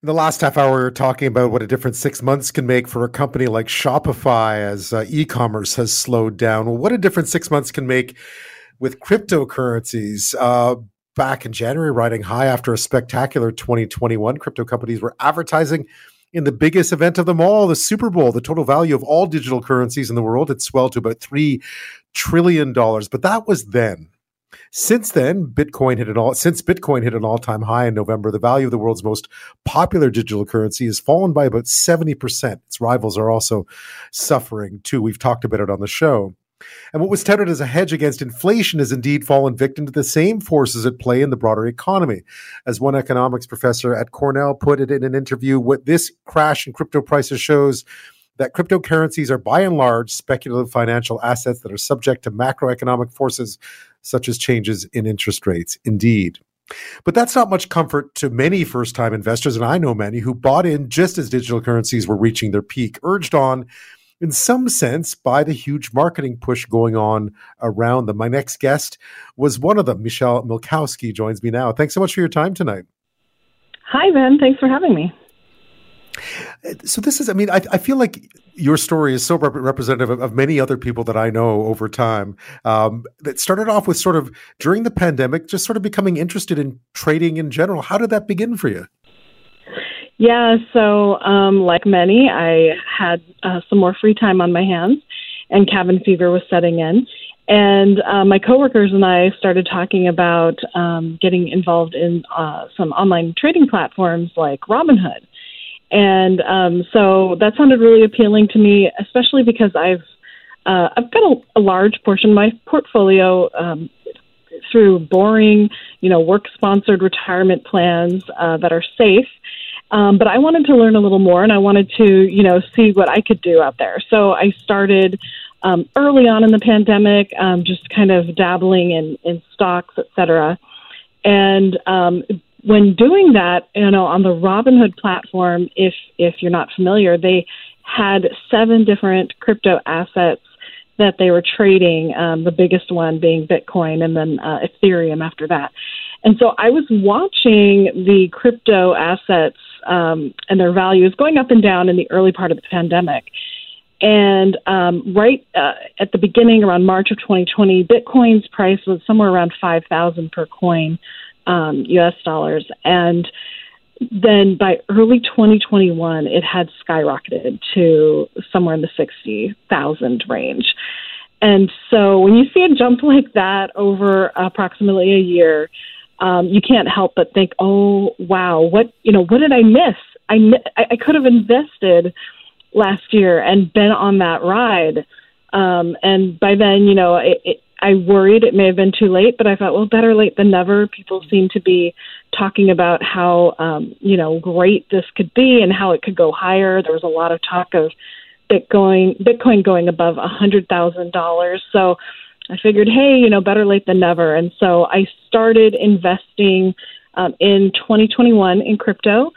The last half hour, we are talking about what a different six months can make for a company like Shopify as uh, e commerce has slowed down. Well, what a different six months can make with cryptocurrencies. Uh, back in January, riding high after a spectacular 2021, crypto companies were advertising in the biggest event of them all, the Super Bowl. The total value of all digital currencies in the world had swelled to about $3 trillion. But that was then. Since then, Bitcoin hit an all since Bitcoin hit an all-time high in November, the value of the world's most popular digital currency has fallen by about 70%. Its rivals are also suffering too. We've talked about it on the show. And what was touted as a hedge against inflation has indeed fallen victim to the same forces at play in the broader economy. As one economics professor at Cornell put it in an interview, what this crash in crypto prices shows that cryptocurrencies are by and large speculative financial assets that are subject to macroeconomic forces such as changes in interest rates. Indeed. But that's not much comfort to many first time investors, and I know many who bought in just as digital currencies were reaching their peak, urged on in some sense by the huge marketing push going on around them. My next guest was one of them. Michelle Milkowski joins me now. Thanks so much for your time tonight. Hi, Ben. Thanks for having me. So this is, I mean, I, I feel like your story is so rep- representative of, of, many other people that I know over time. Um, that started off with sort of during the pandemic, just sort of becoming interested in trading in general. How did that begin for you? Yeah, so um, like many, I had uh, some more free time on my hands, and cabin fever was setting in. And uh, my coworkers and I started talking about um, getting involved in uh, some online trading platforms like Robinhood. And um, so that sounded really appealing to me, especially because I've uh, I've got a, a large portion of my portfolio um, through boring, you know, work sponsored retirement plans uh, that are safe. Um, but I wanted to learn a little more, and I wanted to, you know, see what I could do out there. So I started um, early on in the pandemic, um, just kind of dabbling in, in stocks, et cetera. And um, when doing that, you know, on the Robinhood platform, if if you're not familiar, they had seven different crypto assets that they were trading. Um, the biggest one being Bitcoin, and then uh, Ethereum after that. And so I was watching the crypto assets um, and their values going up and down in the early part of the pandemic. And um, right uh, at the beginning, around March of 2020, Bitcoin's price was somewhere around 5,000 per coin um, US dollars. And then by early 2021, it had skyrocketed to somewhere in the 60,000 range. And so when you see a jump like that over approximately a year, um, you can't help but think, oh, wow, what, you know, what did I miss? I, I could have invested last year and been on that ride. Um, and by then, you know, it, it, I worried it may have been too late, but I thought, well, better late than never. People seem to be talking about how um, you know great this could be and how it could go higher. There was a lot of talk of Bitcoin Bitcoin going above a hundred thousand dollars. So I figured, hey, you know, better late than never. And so I started investing um, in 2021 in crypto.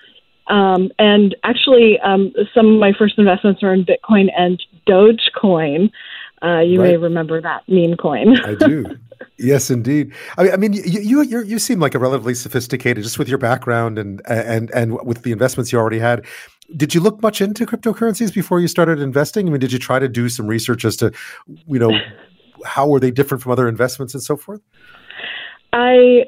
Um, and actually, um, some of my first investments were in Bitcoin and Dogecoin. Uh, you right. may remember that meme coin. I do. Yes, indeed. I mean, I mean, you you you you seem like a relatively sophisticated, just with your background and and and with the investments you already had. Did you look much into cryptocurrencies before you started investing? I mean, did you try to do some research as to, you know, how were they different from other investments and so forth? I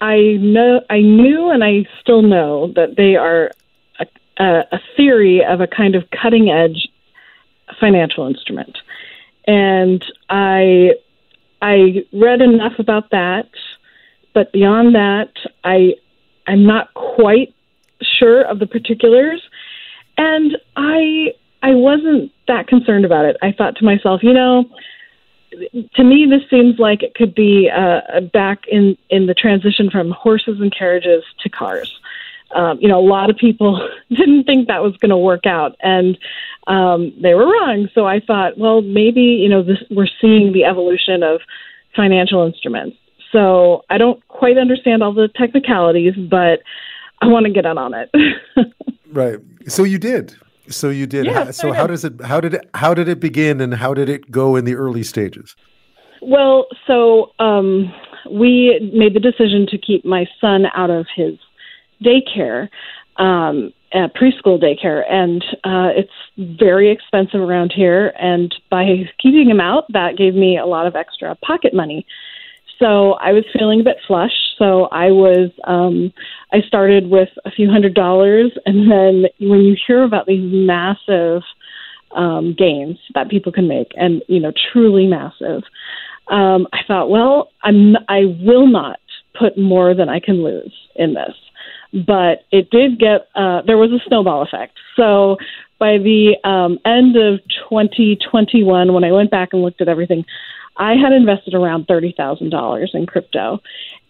I know I knew and I still know that they are a, a theory of a kind of cutting edge financial instrument and I I read enough about that, but beyond that, I I'm not quite sure of the particulars, and I I wasn't that concerned about it. I thought to myself, you know, to me this seems like it could be uh, back in in the transition from horses and carriages to cars. Um, you know, a lot of people didn't think that was going to work out, and um, they were wrong. So I thought, well, maybe you know, this, we're seeing the evolution of financial instruments. So I don't quite understand all the technicalities, but I want to get in on it. right. So you did. So you did. Yeah, so how does it? How did it? How did it begin, and how did it go in the early stages? Well, so um, we made the decision to keep my son out of his daycare um, uh, preschool daycare, and uh, it's very expensive around here. And by keeping him out, that gave me a lot of extra pocket money. So I was feeling a bit flush. So I was, um, I started with a few hundred dollars, and then when you hear about these massive um, gains that people can make, and you know, truly massive, um, I thought, well, I'm, I will not put more than I can lose in this but it did get uh, there was a snowball effect. So by the um, end of 2021, when I went back and looked at everything, I had invested around thirty thousand dollars in crypto,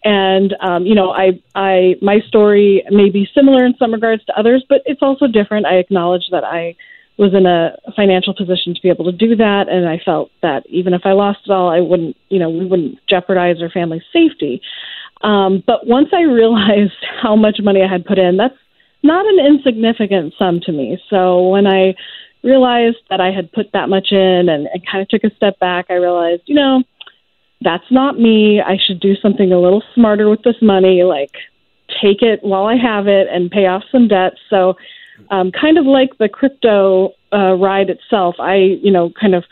and um, you know, I, I, my story may be similar in some regards to others, but it's also different. I acknowledge that I was in a financial position to be able to do that, and I felt that even if I lost it all, I wouldn't, you know, we wouldn't jeopardize our family's safety. Um, but once I realized how much money I had put in, that's not an insignificant sum to me. So when I realized that I had put that much in and, and kind of took a step back, I realized, you know, that's not me. I should do something a little smarter with this money, like take it while I have it and pay off some debt. So, um, kind of like the crypto uh, ride itself, I, you know, kind of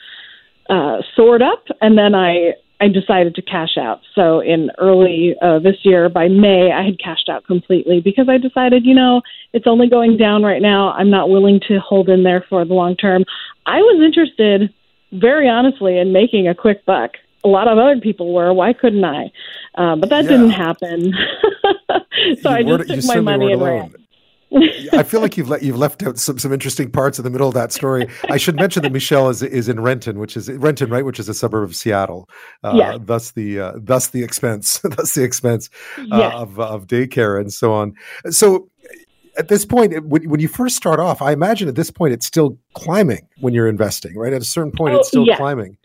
uh, soared up and then I I decided to cash out. So in early uh, this year, by May, I had cashed out completely because I decided, you know, it's only going down right now. I'm not willing to hold in there for the long term. I was interested, very honestly, in making a quick buck. A lot of other people were. Why couldn't I? Uh, but that yeah. didn't happen. so you I just took my money and ran. I feel like you've le- you've left out some, some interesting parts in the middle of that story. I should mention that Michelle is is in Renton, which is Renton, right, which is a suburb of Seattle. Uh, yes. Thus the uh, thus the expense, thus the expense uh, yes. of of daycare and so on. So at this point, when, when you first start off, I imagine at this point it's still climbing when you're investing, right? At a certain point, oh, it's still yes. climbing.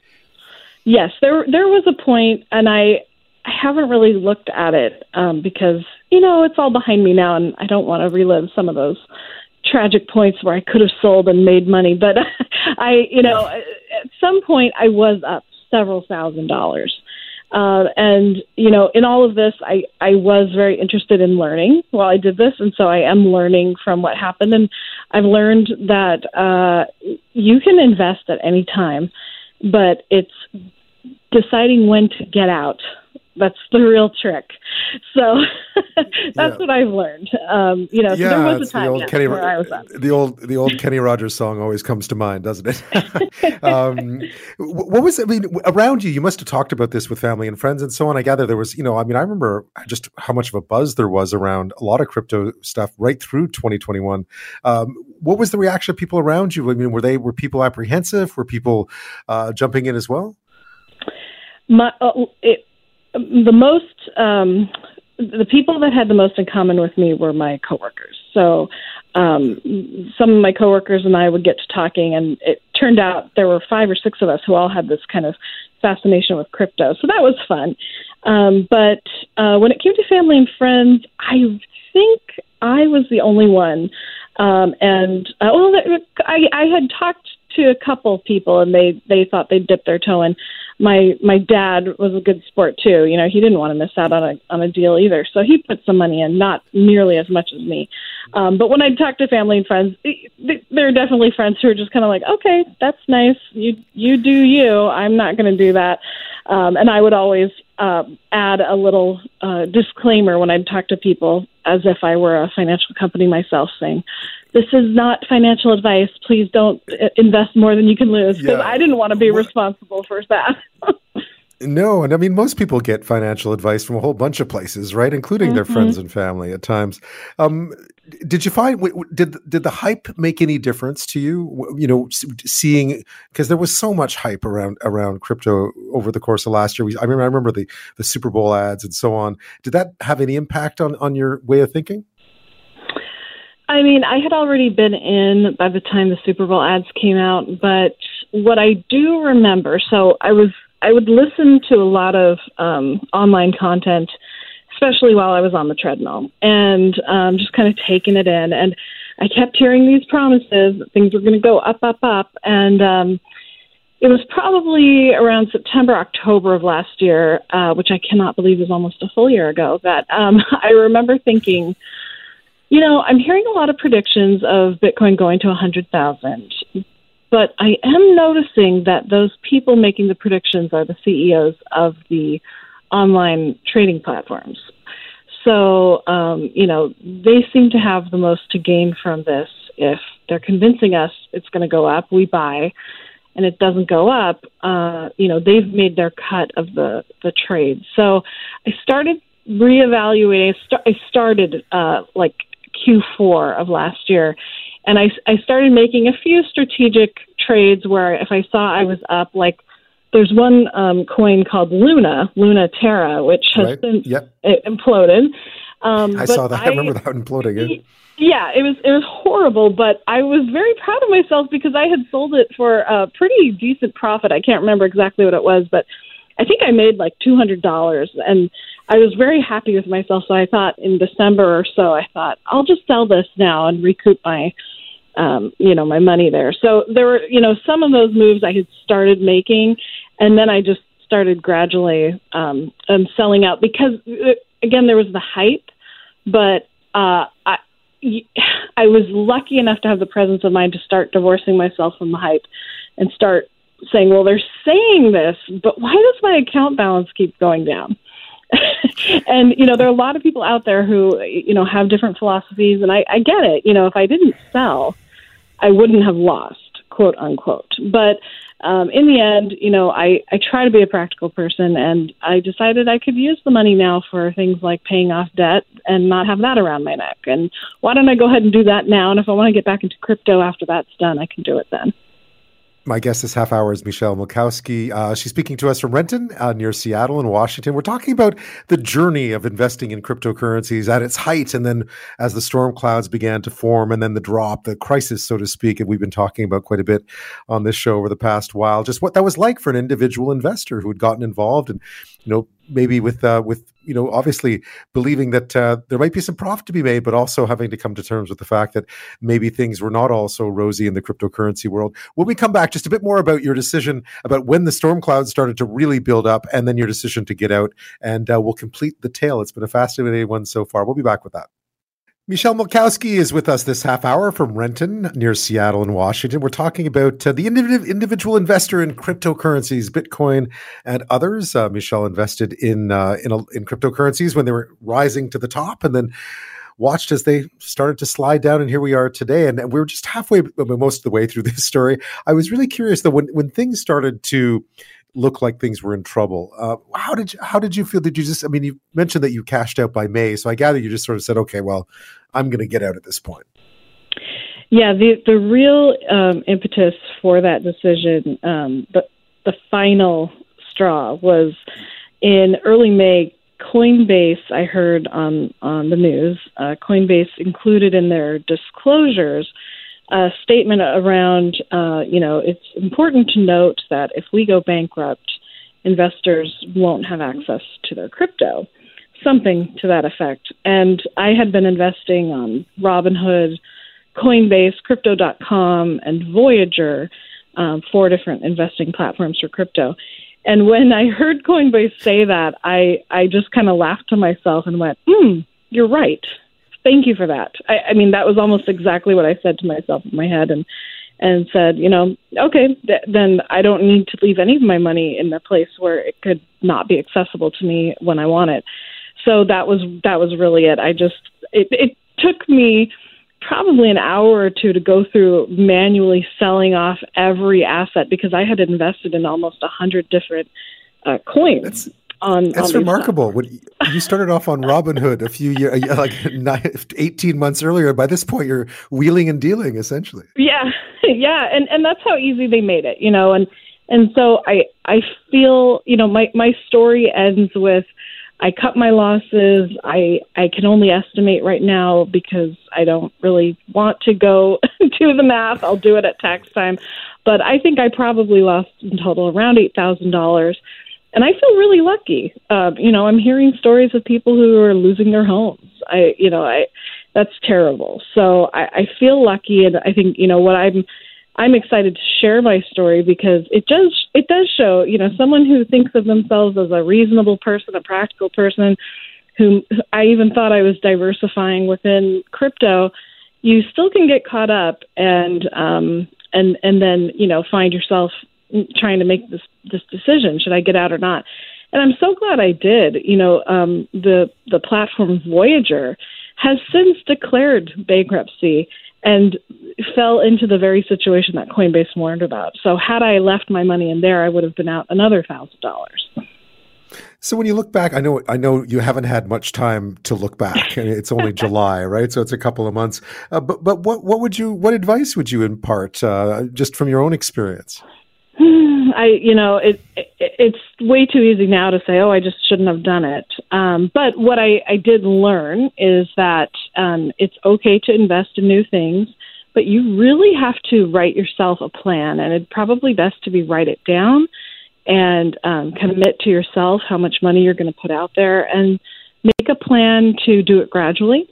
Yes, there there was a point, and I I haven't really looked at it um, because you know it's all behind me now, and I don't want to relive some of those tragic points where I could have sold and made money. But I, you know, at some point I was up several thousand dollars. Uh, and you know, in all of this, I I was very interested in learning while I did this, and so I am learning from what happened. And I've learned that uh, you can invest at any time, but it's deciding when to get out that's the real trick. So that's yeah. what I've learned. Um, you know, so yeah, there was a time the old Kenny, where I was up. The old the old Kenny Rogers song always comes to mind, doesn't it? um, what was I mean around you? You must have talked about this with family and friends and so on. I gather there was, you know, I mean, I remember just how much of a buzz there was around a lot of crypto stuff right through 2021. Um, what was the reaction of people around you? I mean, were they were people apprehensive? Were people uh, jumping in as well? My, uh, it, the most um, the people that had the most in common with me were my coworkers. So um, some of my coworkers and I would get to talking, and it turned out there were five or six of us who all had this kind of fascination with crypto. So that was fun. Um, but uh, when it came to family and friends, I think I was the only one. Um, and uh, well, I, I had talked to a couple of people, and they they thought they'd dip their toe in my my dad was a good sport too. You know, he didn't want to miss out on a on a deal either, so he put some money in, not nearly as much as me. Um, but when I talk to family and friends, there are definitely friends who are just kind of like, okay, that's nice. You you do you. I'm not going to do that. Um, and I would always uh, add a little uh, disclaimer when I'd talk to people, as if I were a financial company myself, saying this is not financial advice. Please don't uh, invest more than you can lose because yeah. I didn't want to be responsible for that. no, and I mean most people get financial advice from a whole bunch of places, right, including mm-hmm. their friends and family at times. Um, did you find did did the hype make any difference to you? You know, seeing because there was so much hype around around crypto over the course of last year. We, I remember I remember the the Super Bowl ads and so on. Did that have any impact on on your way of thinking? I mean, I had already been in by the time the Super Bowl ads came out, but what I do remember, so I was I would listen to a lot of um, online content, especially while I was on the treadmill, and um, just kind of taking it in. And I kept hearing these promises that things were going to go up, up, up, and um, it was probably around September, October of last year, uh, which I cannot believe is almost a full year ago. That um, I remember thinking You know, I'm hearing a lot of predictions of Bitcoin going to 100,000. But I am noticing that those people making the predictions are the CEOs of the online trading platforms. So, um, you know, they seem to have the most to gain from this. If they're convincing us it's going to go up, we buy, and it doesn't go up, uh, you know, they've made their cut of the, the trade. So I started reevaluating. I started uh, like Q4 of last year and I, I started making a few strategic trades where if I saw I was up, like there's one um, coin called Luna, Luna Terra, which has right. been yep. imploded. Um, I saw that. I, I remember that imploding. Yeah. yeah, it was it was horrible, but I was very proud of myself because I had sold it for a pretty decent profit. I can't remember exactly what it was, but I think I made like two hundred dollars, and I was very happy with myself. So I thought in December or so, I thought I'll just sell this now and recoup my, um, you know, my money there. So there were, you know, some of those moves I had started making, and then I just started gradually um, um, selling out because uh, again there was the hype, but uh, I. I was lucky enough to have the presence of mind to start divorcing myself from the hype and start saying, well, they're saying this, but why does my account balance keep going down? and you know, there are a lot of people out there who you know have different philosophies, and I, I get it. You know, if I didn't sell, I wouldn't have lost, quote unquote. But um, in the end, you know, I, I try to be a practical person, and I decided I could use the money now for things like paying off debt and not have that around my neck. And why don't I go ahead and do that now? And if I want to get back into crypto after that's done, I can do it then. My guest this half hour is Michelle Milkowski. Uh, she's speaking to us from Renton uh, near Seattle in Washington. We're talking about the journey of investing in cryptocurrencies at its height, and then as the storm clouds began to form, and then the drop, the crisis, so to speak, and we've been talking about quite a bit on this show over the past while. Just what that was like for an individual investor who had gotten involved and you know maybe with uh, with you know obviously believing that uh, there might be some profit to be made, but also having to come to terms with the fact that maybe things were not all so rosy in the cryptocurrency world. When we come back, just a bit more about your decision about when the storm clouds started to really build up, and then your decision to get out, and uh, we'll complete the tale. It's been a fascinating one so far. We'll be back with that. Michelle Milkowski is with us this half hour from Renton near Seattle in Washington. We're talking about uh, the individual investor in cryptocurrencies, Bitcoin and others. Uh, Michelle invested in uh, in, a, in cryptocurrencies when they were rising to the top, and then watched as they started to slide down. And here we are today. And, and we are just halfway, most of the way through this story. I was really curious though when when things started to look like things were in trouble. Uh, how did you, how did you feel? Did you just? I mean, you mentioned that you cashed out by May, so I gather you just sort of said, "Okay, well, I'm going to get out at this point." Yeah, the the real um, impetus for that decision, um, the the final straw was in early May. Coinbase, I heard on on the news, uh, Coinbase included in their disclosures a statement around, uh, you know, it's important to note that if we go bankrupt, investors won't have access to their crypto, something to that effect. And I had been investing on Robinhood, Coinbase, Crypto.com, and Voyager, um, four different investing platforms for crypto. And when I heard Coinbase say that, I, I just kind of laughed to myself and went, hmm, you're right thank you for that. I, I mean, that was almost exactly what I said to myself in my head, and and said, you know, okay, th- then I don't need to leave any of my money in a place where it could not be accessible to me when I want it. So that was that was really it. I just it, it took me probably an hour or two to go through manually selling off every asset because I had invested in almost a hundred different uh, coins. That's, on. That's on remarkable. When you started off on Robinhood a few years, like eighteen months earlier. By this point, you're wheeling and dealing essentially. Yeah, yeah, and and that's how easy they made it, you know. And and so I I feel you know my my story ends with. I cut my losses. I I can only estimate right now because I don't really want to go do the math. I'll do it at tax time, but I think I probably lost in total around eight thousand dollars and I feel really lucky. Uh, you know, I'm hearing stories of people who are losing their homes. I, you know, I that's terrible. So I, I feel lucky, and I think you know what I'm. I'm excited to share my story because it does it does show you know someone who thinks of themselves as a reasonable person, a practical person, who I even thought I was diversifying within crypto, you still can get caught up and um, and and then you know find yourself trying to make this this decision: should I get out or not? And I'm so glad I did. You know, um, the the platform Voyager has since declared bankruptcy and fell into the very situation that Coinbase warned about. So had I left my money in there, I would have been out another thousand dollars. So when you look back, I know I know you haven't had much time to look back. It's only July, right? So it's a couple of months. Uh, but but what what would you what advice would you impart uh, just from your own experience? I you know it, it, it's way too easy now to say oh I just shouldn't have done it. Um, but what I, I did learn is that um, it's okay to invest in new things, but you really have to write yourself a plan, and it's probably best to be write it down and um, commit to yourself how much money you're going to put out there and make a plan to do it gradually.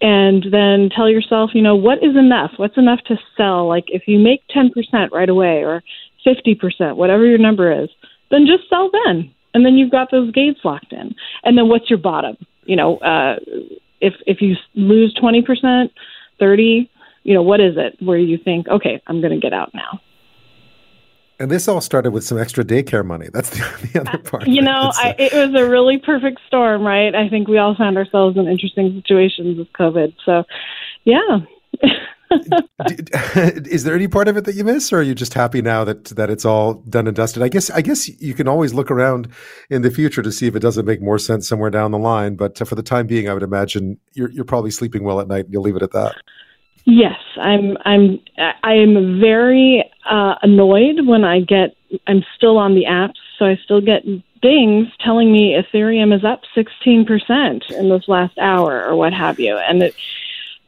And then tell yourself you know what is enough? What's enough to sell? Like if you make 10% right away or 50% whatever your number is then just sell then and then you've got those gates locked in and then what's your bottom you know uh if if you lose 20% 30 you know what is it where you think okay i'm going to get out now and this all started with some extra daycare money. That's the, the other part. You know, I, it was a really perfect storm, right? I think we all found ourselves in interesting situations with COVID. So, yeah. Is there any part of it that you miss, or are you just happy now that that it's all done and dusted? I guess I guess you can always look around in the future to see if it doesn't make more sense somewhere down the line. But for the time being, I would imagine you're you're probably sleeping well at night. and You'll leave it at that. Yes, I'm. I'm. I am very uh, annoyed when I get. I'm still on the apps, so I still get dings telling me Ethereum is up 16% in this last hour or what have you, and it.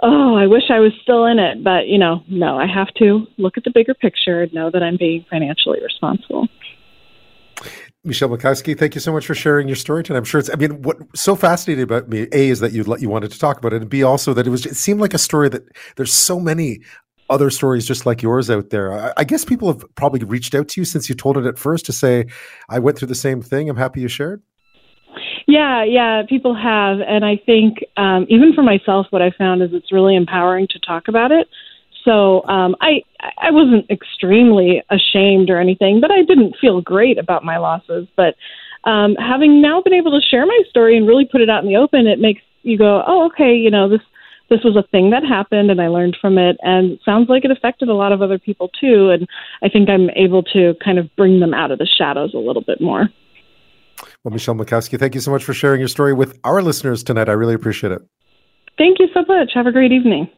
Oh, I wish I was still in it, but you know, no. I have to look at the bigger picture and know that I'm being financially responsible. Michelle Milkowski, thank you so much for sharing your story tonight. I'm sure it's, I mean, what so fascinating about me, A, is that you you wanted to talk about it, and B, also that it was, it seemed like a story that there's so many other stories just like yours out there. I, I guess people have probably reached out to you since you told it at first to say, I went through the same thing. I'm happy you shared. Yeah, yeah, people have. And I think um, even for myself, what I found is it's really empowering to talk about it so um, I I wasn't extremely ashamed or anything, but I didn't feel great about my losses. But um, having now been able to share my story and really put it out in the open, it makes you go, oh, okay, you know this this was a thing that happened and I learned from it and sounds like it affected a lot of other people too and I think I'm able to kind of bring them out of the shadows a little bit more. Well, Michelle Milkowski, thank you so much for sharing your story with our listeners tonight. I really appreciate it. Thank you so much. Have a great evening.